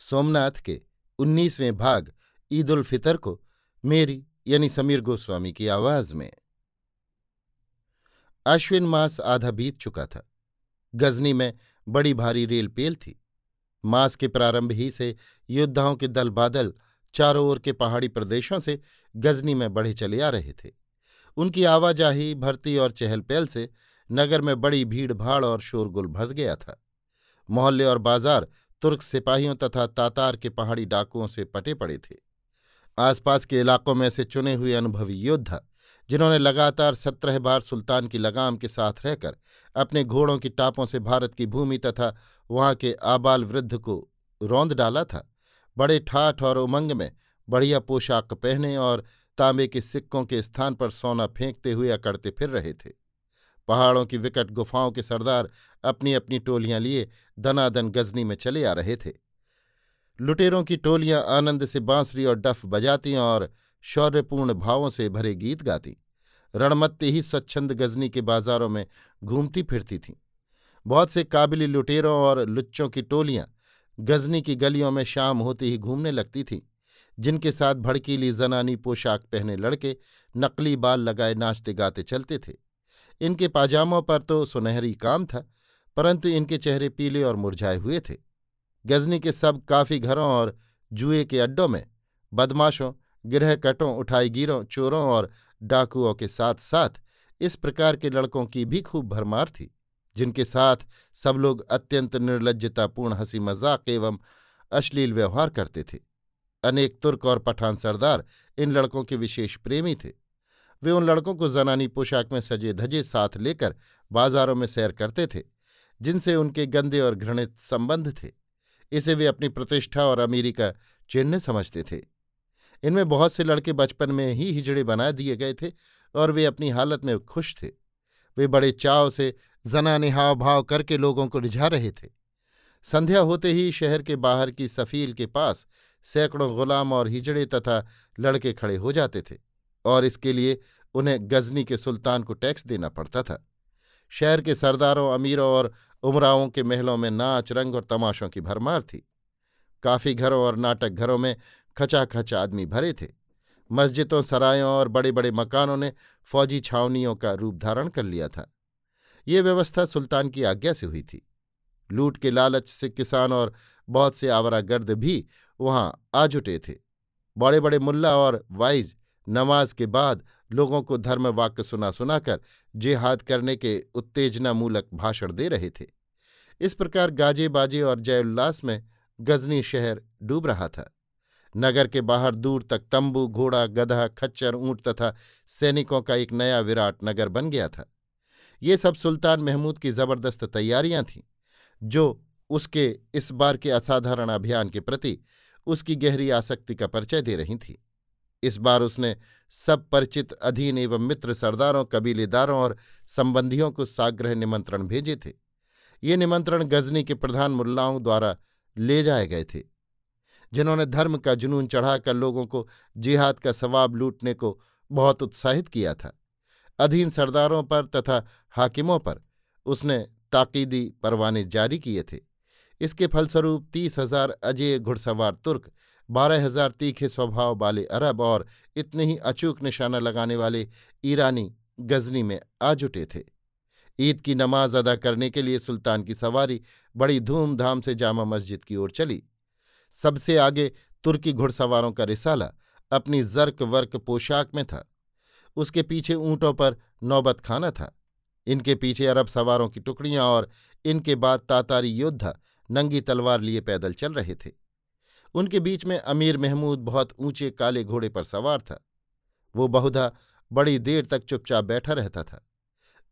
सोमनाथ के उन्नीसवें भाग ईद उल फितर को मेरी यानी समीर गोस्वामी की आवाज़ में। अश्विन मास आधा बीत चुका था। गजनी में बड़ी भारी रेल पेल थी। मास के प्रारंभ ही से योद्धाओं के दल बादल चारों ओर के पहाड़ी प्रदेशों से गजनी में बढ़े चले आ रहे थे। उनकी आवाजाही, भर्ती और चहल पहल से नगर में बड़ी भीड़ भाड़ और शोरगुल भर गया था। मोहल्ले और बाज़ार तुर्क सिपाहियों तथा तातार के पहाड़ी डाकुओं से पटे पड़े थे। आसपास के इलाकों में से चुने हुए अनुभवी योद्धा, जिन्होंने लगातार सत्रह बार सुल्तान की लगाम के साथ रहकर अपने घोड़ों की टापों से भारत की भूमि तथा वहाँ के आबाल वृद्ध को रौंद डाला था, बड़े ठाठ और उमंग में बढ़िया पोशाक पहने और तांबे के सिक्कों के स्थान पर सोना फेंकते हुए अकड़ते फिर रहे थे। पहाड़ों की विकट गुफाओं के सरदार अपनी अपनी टोलियाँ लिए दनादन गजनी में चले आ रहे थे। लुटेरों की टोलियाँ आनंद से बांसुरी और डफ बजाती और शौर्यपूर्ण भावों से भरे गीत गाती। रणमत्ती ही स्वच्छंद गजनी के बाजारों में घूमती फिरती थीं। बहुत से काबिली लुटेरों और लुच्चों की टोलियाँ गजनी की गलियों में शाम होते ही घूमने लगती थीं, जिनके साथ भड़कीली जनानी पोशाक पहने लड़के नकली बाल लगाए नाचते गाते चलते थे। इनके पाजामों पर तो सुनहरी काम था, परंतु इनके चेहरे पीले और मुरझाए हुए थे। गजनी के सब काफ़ी घरों और जुए के अड्डों में बदमाशों गृहकटों उठाईगीरों चोरों और डाकुओं के साथ साथ इस प्रकार के लड़कों की भी खूब भरमार थी, जिनके साथ सब लोग अत्यंत निर्लजतापूर्ण हँसी मज़ाक एवं अश्लील व्यवहार करते थे। अनेक तुर्क और पठान सरदार इन लड़कों के विशेष प्रेमी थे। वे उन लड़कों को जनानी पोशाक में सजे धजे साथ लेकर बाजारों में सैर करते थे, जिनसे उनके गंदे और घृणित संबंध थे। इसे वे अपनी प्रतिष्ठा और अमीरी का चिन्ह समझते थे। इनमें बहुत से लड़के बचपन में ही हिजड़े बना दिए गए थे और वे अपनी हालत में खुश थे। वे बड़े चाव से जनाने हाव भाव करके लोगों को रिझा रहे थे। संध्या होते ही शहर के बाहर की सफील के पास सैकड़ों गुलाम और हिजड़े तथा लड़के खड़े हो जाते थे। और इसके लिए उन्हें गजनी के सुल्तान को टैक्स देना पड़ता था। शहर के सरदारों, अमीरों और उमराओं के महलों में नाच, रंग और तमाशों की भरमार थी। काफ़ी घरों और नाटक घरों में खचाखच आदमी भरे थे। मस्जिदों, सरायों और बड़े बड़े मकानों ने फौजी छावनियों का रूप धारण कर लिया था। ये व्यवस्था सुल्तान की आज्ञा से हुई थी। लूट के लालच से किसान और बहुत से आवारागर्द भी वहाँ आ जुटे थे। बड़े बड़े मुल्ला और वाइज नमाज़ के बाद लोगों को धर्म वाक्य सुना सुनाकर जेहाद करने के उत्तेजनामूलक भाषण दे रहे थे। इस प्रकार गाजे बाजे और जय उल्लास में गजनी शहर डूब रहा था। नगर के बाहर दूर तक तंबू, घोड़ा, गधा, खच्चर, ऊँट तथा सैनिकों का एक नया विराट नगर बन गया था। ये सब सुल्तान महमूद की ज़बरदस्त तैयारियाँ थीं, जो उसके इस बार के असाधारण अभियान के प्रति उसकी गहरी आसक्ति का परिचय दे रही थी। इस बार उसने सब परिचित अधीन एवं मित्र सरदारों, कबीलेदारों और संबंधियों को साग्रह निमंत्रण भेजे थे। ये निमंत्रण गजनी के प्रधान मुल्लाओं द्वारा ले जाए गए थे, जिन्होंने धर्म का जुनून चढ़ाकर लोगों को जिहाद का सवाब लूटने को बहुत उत्साहित किया था। अधीन सरदारों पर तथा हाकिमों पर उसने ताकीदी परवाने जारी किए थे। इसके फलस्वरूप तीस हज़ार अजय घुड़सवार तुर्क बारह हज़ार तीखे स्वभाव वाले अरब और इतने ही अचूक निशाना लगाने वाले ईरानी गजनी में आ जुटे थे। ईद की नमाज़ अदा करने के लिए सुल्तान की सवारी बड़ी धूमधाम से जामा मस्जिद की ओर चली। सबसे आगे तुर्की घुड़सवारों का रिसाला अपनी जर्क वर्क पोशाक में था। उसके पीछे ऊंटों पर नौबत खाना था। इनके पीछे अरब सवारों की टुकड़ियाँ और इनके बाद तातारी योद्धा नंगी तलवार लिए पैदल चल रहे थे। उनके बीच में अमीर महमूद बहुत ऊँचे काले घोड़े पर सवार था। वो बहुधा बड़ी देर तक चुपचाप बैठा रहता था।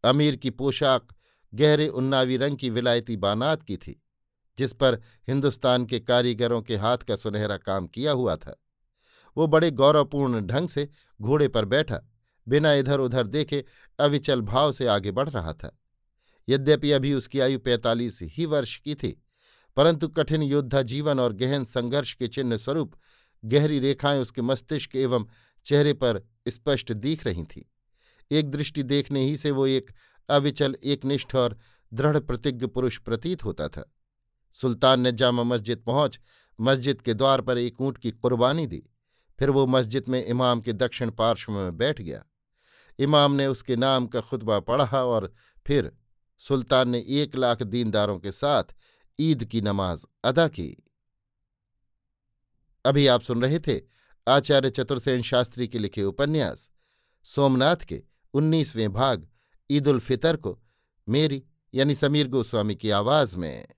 अमीर की पोशाक गहरे उन्नावी रंग की विलायती बानात की थी, जिस पर हिंदुस्तान के कारीगरों के हाथ का सुनहरा काम किया हुआ था। वो बड़े गौरवपूर्ण ढंग से घोड़े पर बैठा, बिना इधर उधर देखे अविचल भाव से आगे बढ़ रहा था। यद्यपि अभी उसकी आयु पैंतालीस ही वर्ष की थी परंतु कठिन योद्धा जीवन और गहन संघर्ष के चिन्ह स्वरूप गहरी रेखाएँ उसके मस्तिष्क एवं चेहरे पर स्पष्ट दिख रही थीं। एक दृष्टि देखने ही से वो एक अविचल, एकनिष्ठ और दृढ़ प्रतिज्ञ पुरुष प्रतीत होता था। सुल्तान ने जामा मस्जिद पहुँच, मस्जिद के द्वार पर एक ऊँट की कुर्बानी दी। फिर वो मस्जिद में इमाम के दक्षिण पार्श्व में बैठ गया। इमाम ने उसके नाम का खुतबा पढ़ा और फिर सुल्तान ने एक लाख दीनदारों के साथ ईद की नमाज़ अदा की। अभी आप सुन रहे थे आचार्य चतुर्सेन शास्त्री के लिखे उपन्यास, सोमनाथ के उन्नीसवें भाग ईद उल फितर को मेरी यानी समीर गोस्वामी की आवाज़ में।